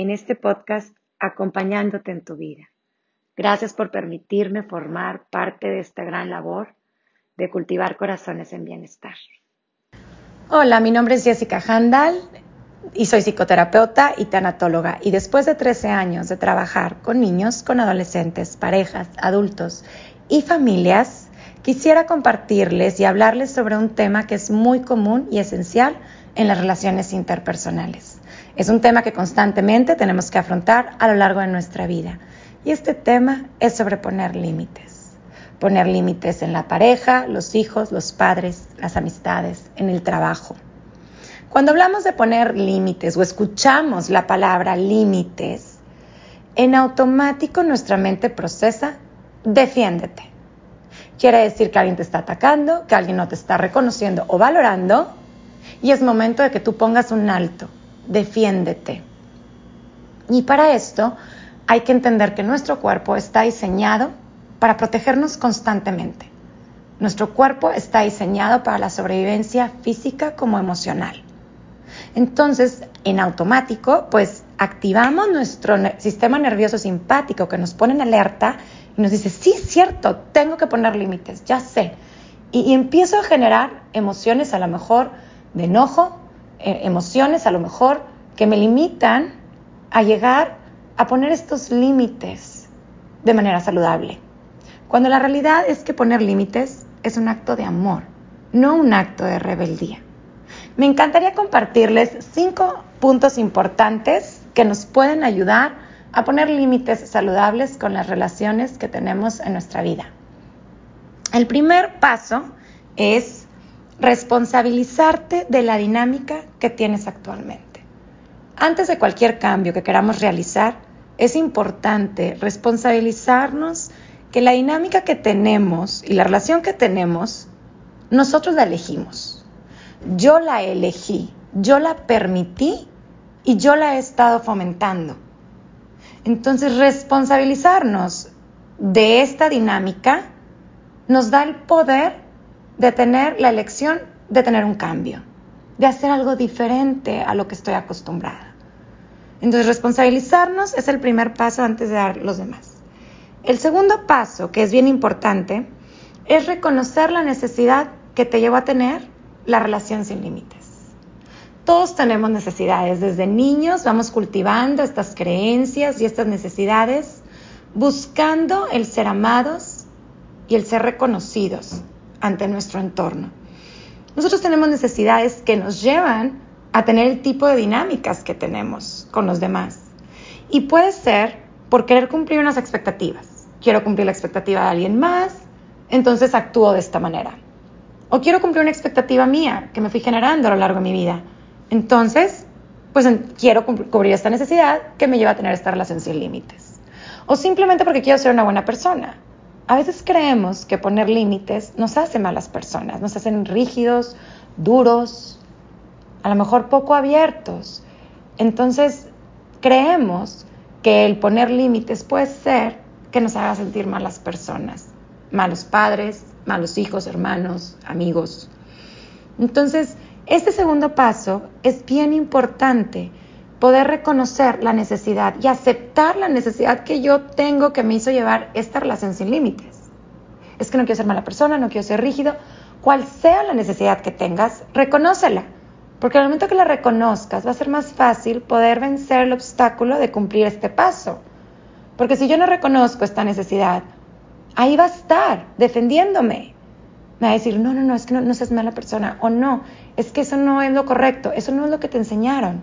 en este podcast acompañándote en tu vida. Gracias por permitirme formar parte de esta gran labor de cultivar corazones en bienestar. Hola, mi nombre es Jessica Handal y soy psicoterapeuta y tanatóloga. Y después de 13 años de trabajar con niños, con adolescentes, parejas, adultos y familias, quisiera compartirles y hablarles sobre un tema que es muy común y esencial en las relaciones interpersonales. Es un tema que constantemente tenemos que afrontar a lo largo de nuestra vida. Y este tema es sobre poner límites. Poner límites en la pareja, los hijos, los padres, las amistades, en el trabajo. Cuando hablamos de poner límites o escuchamos la palabra límites, en automático nuestra mente procesa defiéndete. Quiere decir que alguien te está atacando, que alguien no te está reconociendo o valorando y es momento de que tú pongas un alto, defiéndete. Y para esto hay que entender que nuestro cuerpo está diseñado para protegernos constantemente. Nuestro cuerpo está diseñado para la sobrevivencia física como emocional. Entonces, en automático, pues activamos nuestro sistema nervioso simpático que nos pone en alerta y nos dice, sí, cierto, tengo que poner límites, ya sé. Y, y empiezo a generar emociones a lo mejor de enojo, eh, emociones a lo mejor que me limitan a llegar a poner estos límites de manera saludable. Cuando la realidad es que poner límites es un acto de amor, no un acto de rebeldía. Me encantaría compartirles cinco puntos importantes que nos pueden ayudar a poner límites saludables con las relaciones que tenemos en nuestra vida. El primer paso es responsabilizarte de la dinámica que tienes actualmente. Antes de cualquier cambio que queramos realizar, es importante responsabilizarnos que la dinámica que tenemos y la relación que tenemos, nosotros la elegimos. Yo la elegí, yo la permití y yo la he estado fomentando. Entonces, responsabilizarnos de esta dinámica nos da el poder de tener la elección de tener un cambio, de hacer algo diferente a lo que estoy acostumbrada. Entonces, responsabilizarnos es el primer paso antes de dar los demás. El segundo paso, que es bien importante, es reconocer la necesidad que te lleva a tener la relación sin límites. Todos tenemos necesidades. Desde niños vamos cultivando estas creencias y estas necesidades, buscando el ser amados y el ser reconocidos ante nuestro entorno. Nosotros tenemos necesidades que nos llevan a tener el tipo de dinámicas que tenemos con los demás. Y puede ser por querer cumplir unas expectativas. Quiero cumplir la expectativa de alguien más, entonces actúo de esta manera. O quiero cumplir una expectativa mía que me fui generando a lo largo de mi vida. Entonces, pues quiero cubrir esta necesidad que me lleva a tener esta relación sin límites. O simplemente porque quiero ser una buena persona. A veces creemos que poner límites nos hace malas personas, nos hacen rígidos, duros, a lo mejor poco abiertos. Entonces, creemos que el poner límites puede ser que nos haga sentir malas personas, malos padres, malos hijos, hermanos, amigos. Entonces, este segundo paso es bien importante poder reconocer la necesidad y aceptar la necesidad que yo tengo que me hizo llevar esta relación sin límites. Es que no quiero ser mala persona, no quiero ser rígido. Cual sea la necesidad que tengas, reconócela. Porque al momento que la reconozcas va a ser más fácil poder vencer el obstáculo de cumplir este paso. Porque si yo no reconozco esta necesidad, ahí va a estar defendiéndome. Me va a decir, no, no, no, es que no, no seas mala persona. O no, es que eso no es lo correcto, eso no es lo que te enseñaron.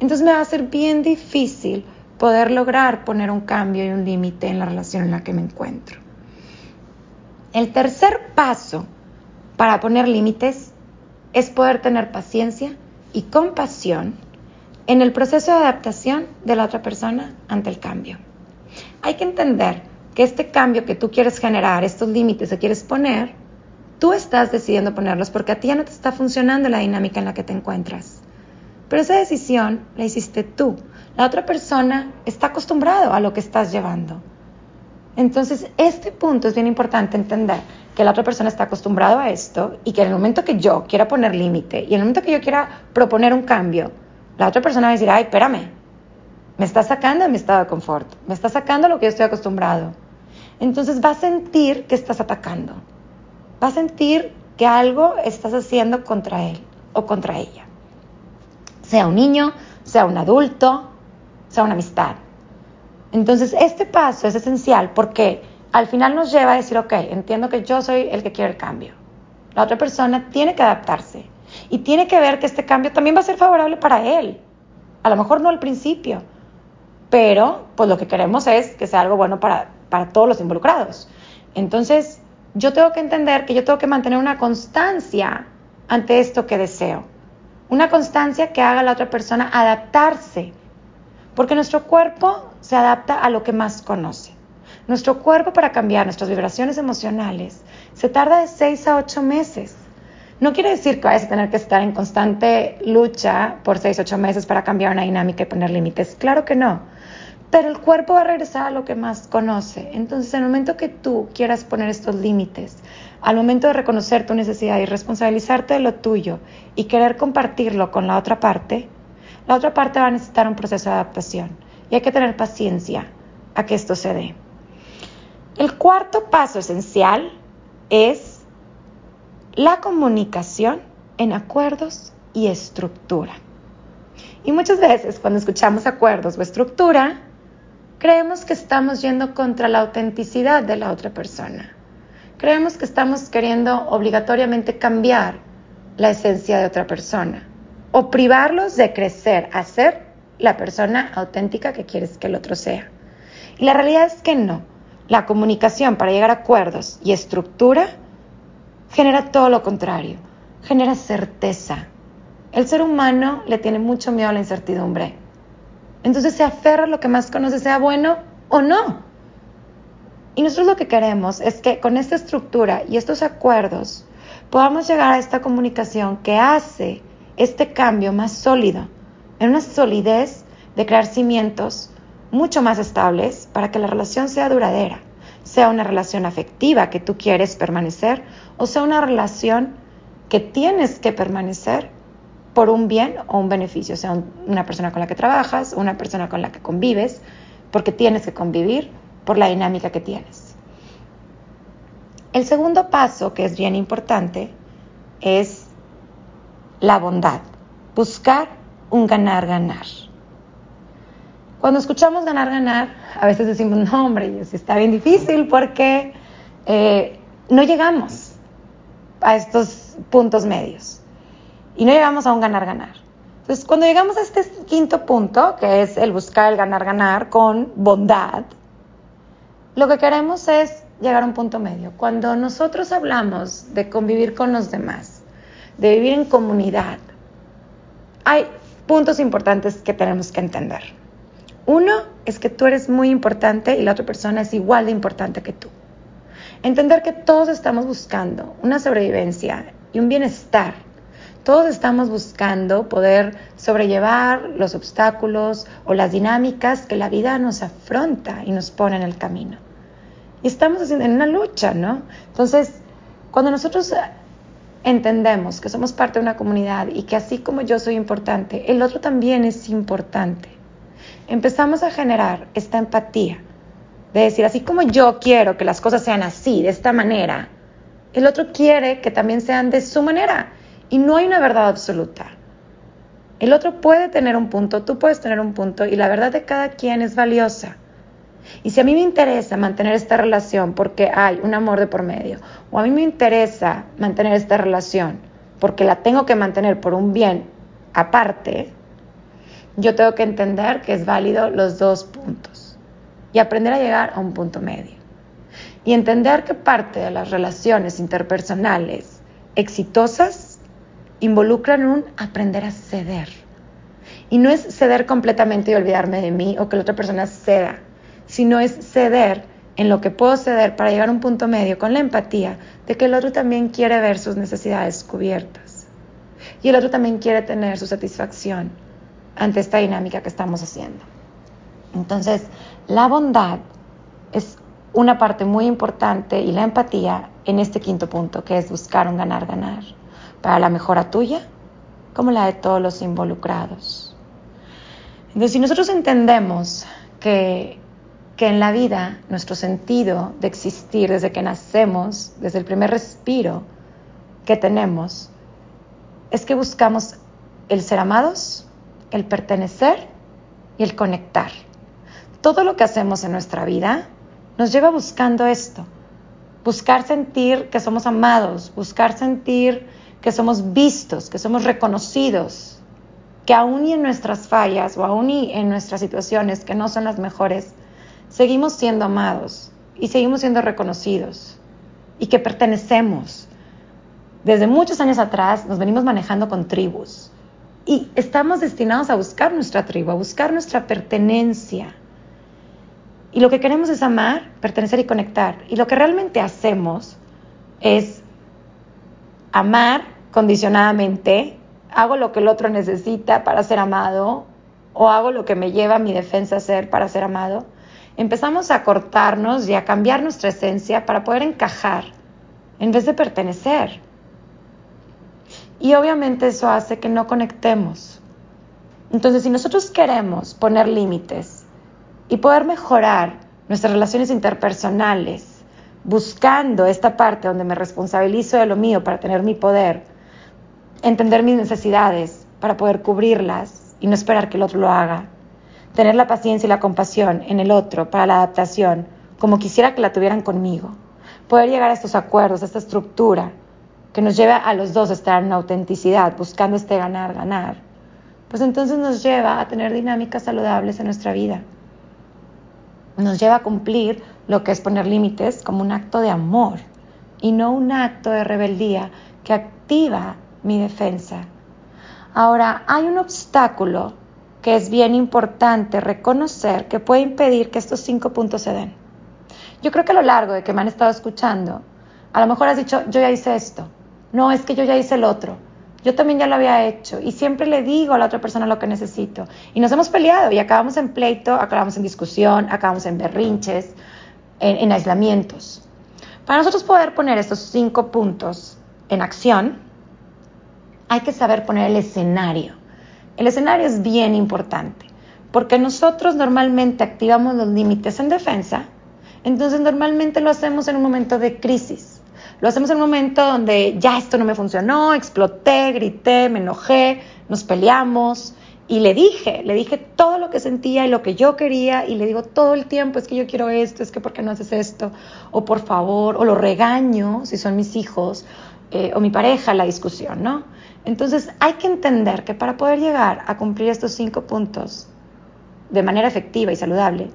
Entonces me va a ser bien difícil poder lograr poner un cambio y un límite en la relación en la que me encuentro. El tercer paso para poner límites es poder tener paciencia y compasión en el proceso de adaptación de la otra persona ante el cambio. Hay que entender que este cambio que tú quieres generar, estos límites que quieres poner, tú estás decidiendo ponerlos porque a ti ya no te está funcionando la dinámica en la que te encuentras. Pero esa decisión la hiciste tú. La otra persona está acostumbrado a lo que estás llevando. Entonces, este punto es bien importante entender que la otra persona está acostumbrado a esto y que en el momento que yo quiera poner límite y en el momento que yo quiera proponer un cambio, la otra persona va a decir, ay, espérame, me está sacando de mi estado de confort, me está sacando lo que yo estoy acostumbrado. Entonces va a sentir que estás atacando, va a sentir que algo estás haciendo contra él o contra ella. Sea un niño, sea un adulto, sea una amistad. Entonces este paso es esencial porque al final nos lleva a decir, ok, entiendo que yo soy el que quiere el cambio. La otra persona tiene que adaptarse y tiene que ver que este cambio también va a ser favorable para él. A lo mejor no al principio, pero pues lo que queremos es que sea algo bueno para, para todos los involucrados. Entonces, yo tengo que entender que yo tengo que mantener una constancia ante esto que deseo. Una constancia que haga a la otra persona adaptarse. Porque nuestro cuerpo se adapta a lo que más conoce. Nuestro cuerpo para cambiar nuestras vibraciones emocionales se tarda de 6 a 8 meses. No quiere decir que vayas a tener que estar en constante lucha por 6 a 8 meses para cambiar una dinámica y poner límites. Claro que no. Pero el cuerpo va a regresar a lo que más conoce. Entonces, en el momento que tú quieras poner estos límites, al momento de reconocer tu necesidad y responsabilizarte de lo tuyo y querer compartirlo con la otra parte, la otra parte va a necesitar un proceso de adaptación. Y hay que tener paciencia a que esto se dé. El cuarto paso esencial es la comunicación en acuerdos y estructura. Y muchas veces cuando escuchamos acuerdos o estructura, creemos que estamos yendo contra la autenticidad de la otra persona. Creemos que estamos queriendo obligatoriamente cambiar la esencia de otra persona o privarlos de crecer a ser la persona auténtica que quieres que el otro sea. Y la realidad es que no. La comunicación para llegar a acuerdos y estructura genera todo lo contrario, genera certeza. El ser humano le tiene mucho miedo a la incertidumbre. Entonces se aferra a lo que más conoce, sea bueno o no. Y nosotros lo que queremos es que con esta estructura y estos acuerdos podamos llegar a esta comunicación que hace este cambio más sólido, en una solidez de crear cimientos mucho más estables para que la relación sea duradera, sea una relación afectiva que tú quieres permanecer o sea una relación que tienes que permanecer por un bien o un beneficio, sea una persona con la que trabajas, una persona con la que convives, porque tienes que convivir por la dinámica que tienes. El segundo paso, que es bien importante, es la bondad, buscar un ganar-ganar. Cuando escuchamos ganar, ganar, a veces decimos, no, hombre, está bien difícil porque eh, no llegamos a estos puntos medios y no llegamos a un ganar, ganar. Entonces, cuando llegamos a este quinto punto, que es el buscar el ganar, ganar con bondad, lo que queremos es llegar a un punto medio. Cuando nosotros hablamos de convivir con los demás, de vivir en comunidad, hay puntos importantes que tenemos que entender. Uno es que tú eres muy importante y la otra persona es igual de importante que tú. Entender que todos estamos buscando una sobrevivencia y un bienestar. Todos estamos buscando poder sobrellevar los obstáculos o las dinámicas que la vida nos afronta y nos pone en el camino. Y estamos en una lucha, ¿no? Entonces, cuando nosotros entendemos que somos parte de una comunidad y que así como yo soy importante, el otro también es importante empezamos a generar esta empatía de decir, así como yo quiero que las cosas sean así, de esta manera, el otro quiere que también sean de su manera. Y no hay una verdad absoluta. El otro puede tener un punto, tú puedes tener un punto, y la verdad de cada quien es valiosa. Y si a mí me interesa mantener esta relación porque hay un amor de por medio, o a mí me interesa mantener esta relación porque la tengo que mantener por un bien aparte, yo tengo que entender que es válido los dos puntos y aprender a llegar a un punto medio. Y entender que parte de las relaciones interpersonales exitosas involucran un aprender a ceder. Y no es ceder completamente y olvidarme de mí o que la otra persona ceda, sino es ceder en lo que puedo ceder para llegar a un punto medio con la empatía de que el otro también quiere ver sus necesidades cubiertas. Y el otro también quiere tener su satisfacción ante esta dinámica que estamos haciendo. Entonces, la bondad es una parte muy importante y la empatía en este quinto punto, que es buscar un ganar-ganar para la mejora tuya como la de todos los involucrados. Entonces, si nosotros entendemos que, que en la vida nuestro sentido de existir desde que nacemos, desde el primer respiro que tenemos, es que buscamos el ser amados, el pertenecer y el conectar. Todo lo que hacemos en nuestra vida nos lleva buscando esto, buscar sentir que somos amados, buscar sentir que somos vistos, que somos reconocidos, que aún y en nuestras fallas o aún y en nuestras situaciones que no son las mejores, seguimos siendo amados y seguimos siendo reconocidos y que pertenecemos. Desde muchos años atrás nos venimos manejando con tribus y estamos destinados a buscar nuestra tribu, a buscar nuestra pertenencia. Y lo que queremos es amar, pertenecer y conectar. Y lo que realmente hacemos es amar condicionadamente, hago lo que el otro necesita para ser amado o hago lo que me lleva mi defensa a ser para ser amado, empezamos a cortarnos y a cambiar nuestra esencia para poder encajar en vez de pertenecer. Y obviamente eso hace que no conectemos. Entonces, si nosotros queremos poner límites y poder mejorar nuestras relaciones interpersonales, buscando esta parte donde me responsabilizo de lo mío para tener mi poder, entender mis necesidades para poder cubrirlas y no esperar que el otro lo haga, tener la paciencia y la compasión en el otro para la adaptación, como quisiera que la tuvieran conmigo, poder llegar a estos acuerdos, a esta estructura que nos lleva a los dos a estar en autenticidad, buscando este ganar, ganar, pues entonces nos lleva a tener dinámicas saludables en nuestra vida. Nos lleva a cumplir lo que es poner límites como un acto de amor y no un acto de rebeldía que activa mi defensa. Ahora, hay un obstáculo que es bien importante reconocer que puede impedir que estos cinco puntos se den. Yo creo que a lo largo de que me han estado escuchando, a lo mejor has dicho, yo ya hice esto, no, es que yo ya hice el otro, yo también ya lo había hecho y siempre le digo a la otra persona lo que necesito. Y nos hemos peleado y acabamos en pleito, acabamos en discusión, acabamos en berrinches, en, en aislamientos. Para nosotros poder poner estos cinco puntos en acción, hay que saber poner el escenario. El escenario es bien importante porque nosotros normalmente activamos los límites en defensa, entonces normalmente lo hacemos en un momento de crisis. Lo hacemos en un momento donde ya esto no me funcionó, exploté, grité, me enojé, nos peleamos y le dije, le dije todo lo que sentía y lo que yo quería y le digo todo el tiempo, es que yo quiero esto, es que ¿por qué no haces esto? O por favor, o lo regaño si son mis hijos eh, o mi pareja la discusión, ¿no? Entonces hay que entender que para poder llegar a cumplir estos cinco puntos de manera efectiva y saludable,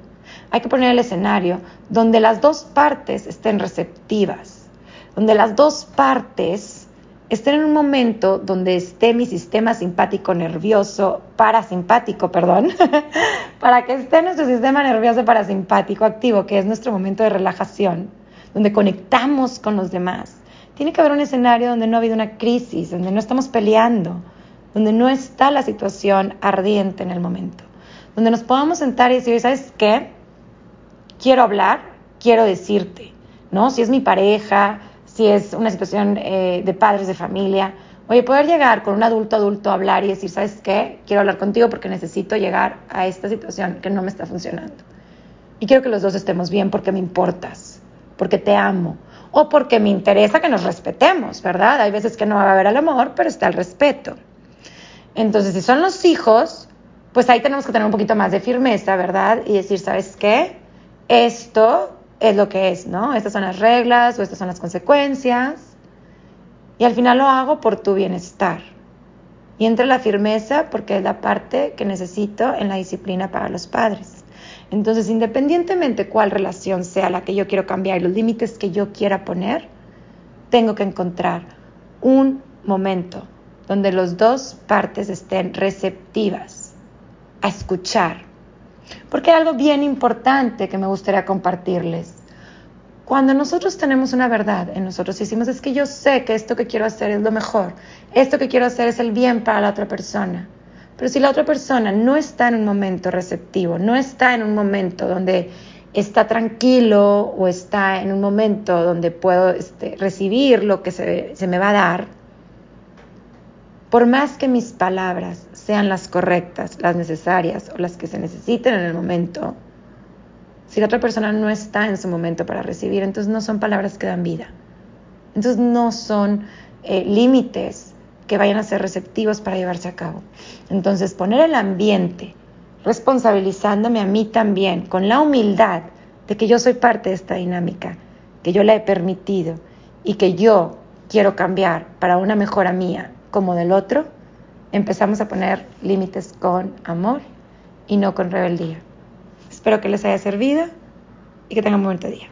hay que poner el escenario donde las dos partes estén receptivas, donde las dos partes estén en un momento donde esté mi sistema simpático nervioso, parasimpático, perdón, para que esté nuestro sistema nervioso parasimpático activo, que es nuestro momento de relajación, donde conectamos con los demás tiene que haber un escenario donde no ha habido una crisis, donde no estamos peleando, donde no está la situación ardiente en el momento, donde nos podamos sentar y decir, ¿sabes qué? Quiero hablar, quiero decirte, ¿no? Si es mi pareja, si es una situación eh, de padres de familia, oye, poder llegar con un adulto adulto a hablar y decir, ¿sabes qué? Quiero hablar contigo porque necesito llegar a esta situación que no me está funcionando. Y quiero que los dos estemos bien porque me importas, porque te amo, o porque me interesa que nos respetemos, ¿verdad? Hay veces que no va a haber el amor, pero está el respeto. Entonces, si son los hijos, pues ahí tenemos que tener un poquito más de firmeza, ¿verdad? Y decir, ¿sabes qué? Esto es lo que es, ¿no? Estas son las reglas o estas son las consecuencias. Y al final lo hago por tu bienestar. Y entre la firmeza porque es la parte que necesito en la disciplina para los padres. Entonces, independientemente cuál relación sea la que yo quiero cambiar y los límites que yo quiera poner, tengo que encontrar un momento donde las dos partes estén receptivas a escuchar. Porque hay algo bien importante que me gustaría compartirles. Cuando nosotros tenemos una verdad en nosotros y es que yo sé que esto que quiero hacer es lo mejor, esto que quiero hacer es el bien para la otra persona. Pero si la otra persona no está en un momento receptivo, no está en un momento donde está tranquilo o está en un momento donde puedo este, recibir lo que se, se me va a dar, por más que mis palabras sean las correctas, las necesarias o las que se necesiten en el momento, si la otra persona no está en su momento para recibir, entonces no son palabras que dan vida. Entonces no son eh, límites que vayan a ser receptivos para llevarse a cabo. Entonces poner el ambiente, responsabilizándome a mí también, con la humildad de que yo soy parte de esta dinámica, que yo la he permitido y que yo quiero cambiar para una mejora mía como del otro, empezamos a poner límites con amor y no con rebeldía. Espero que les haya servido y que tengan un buen día.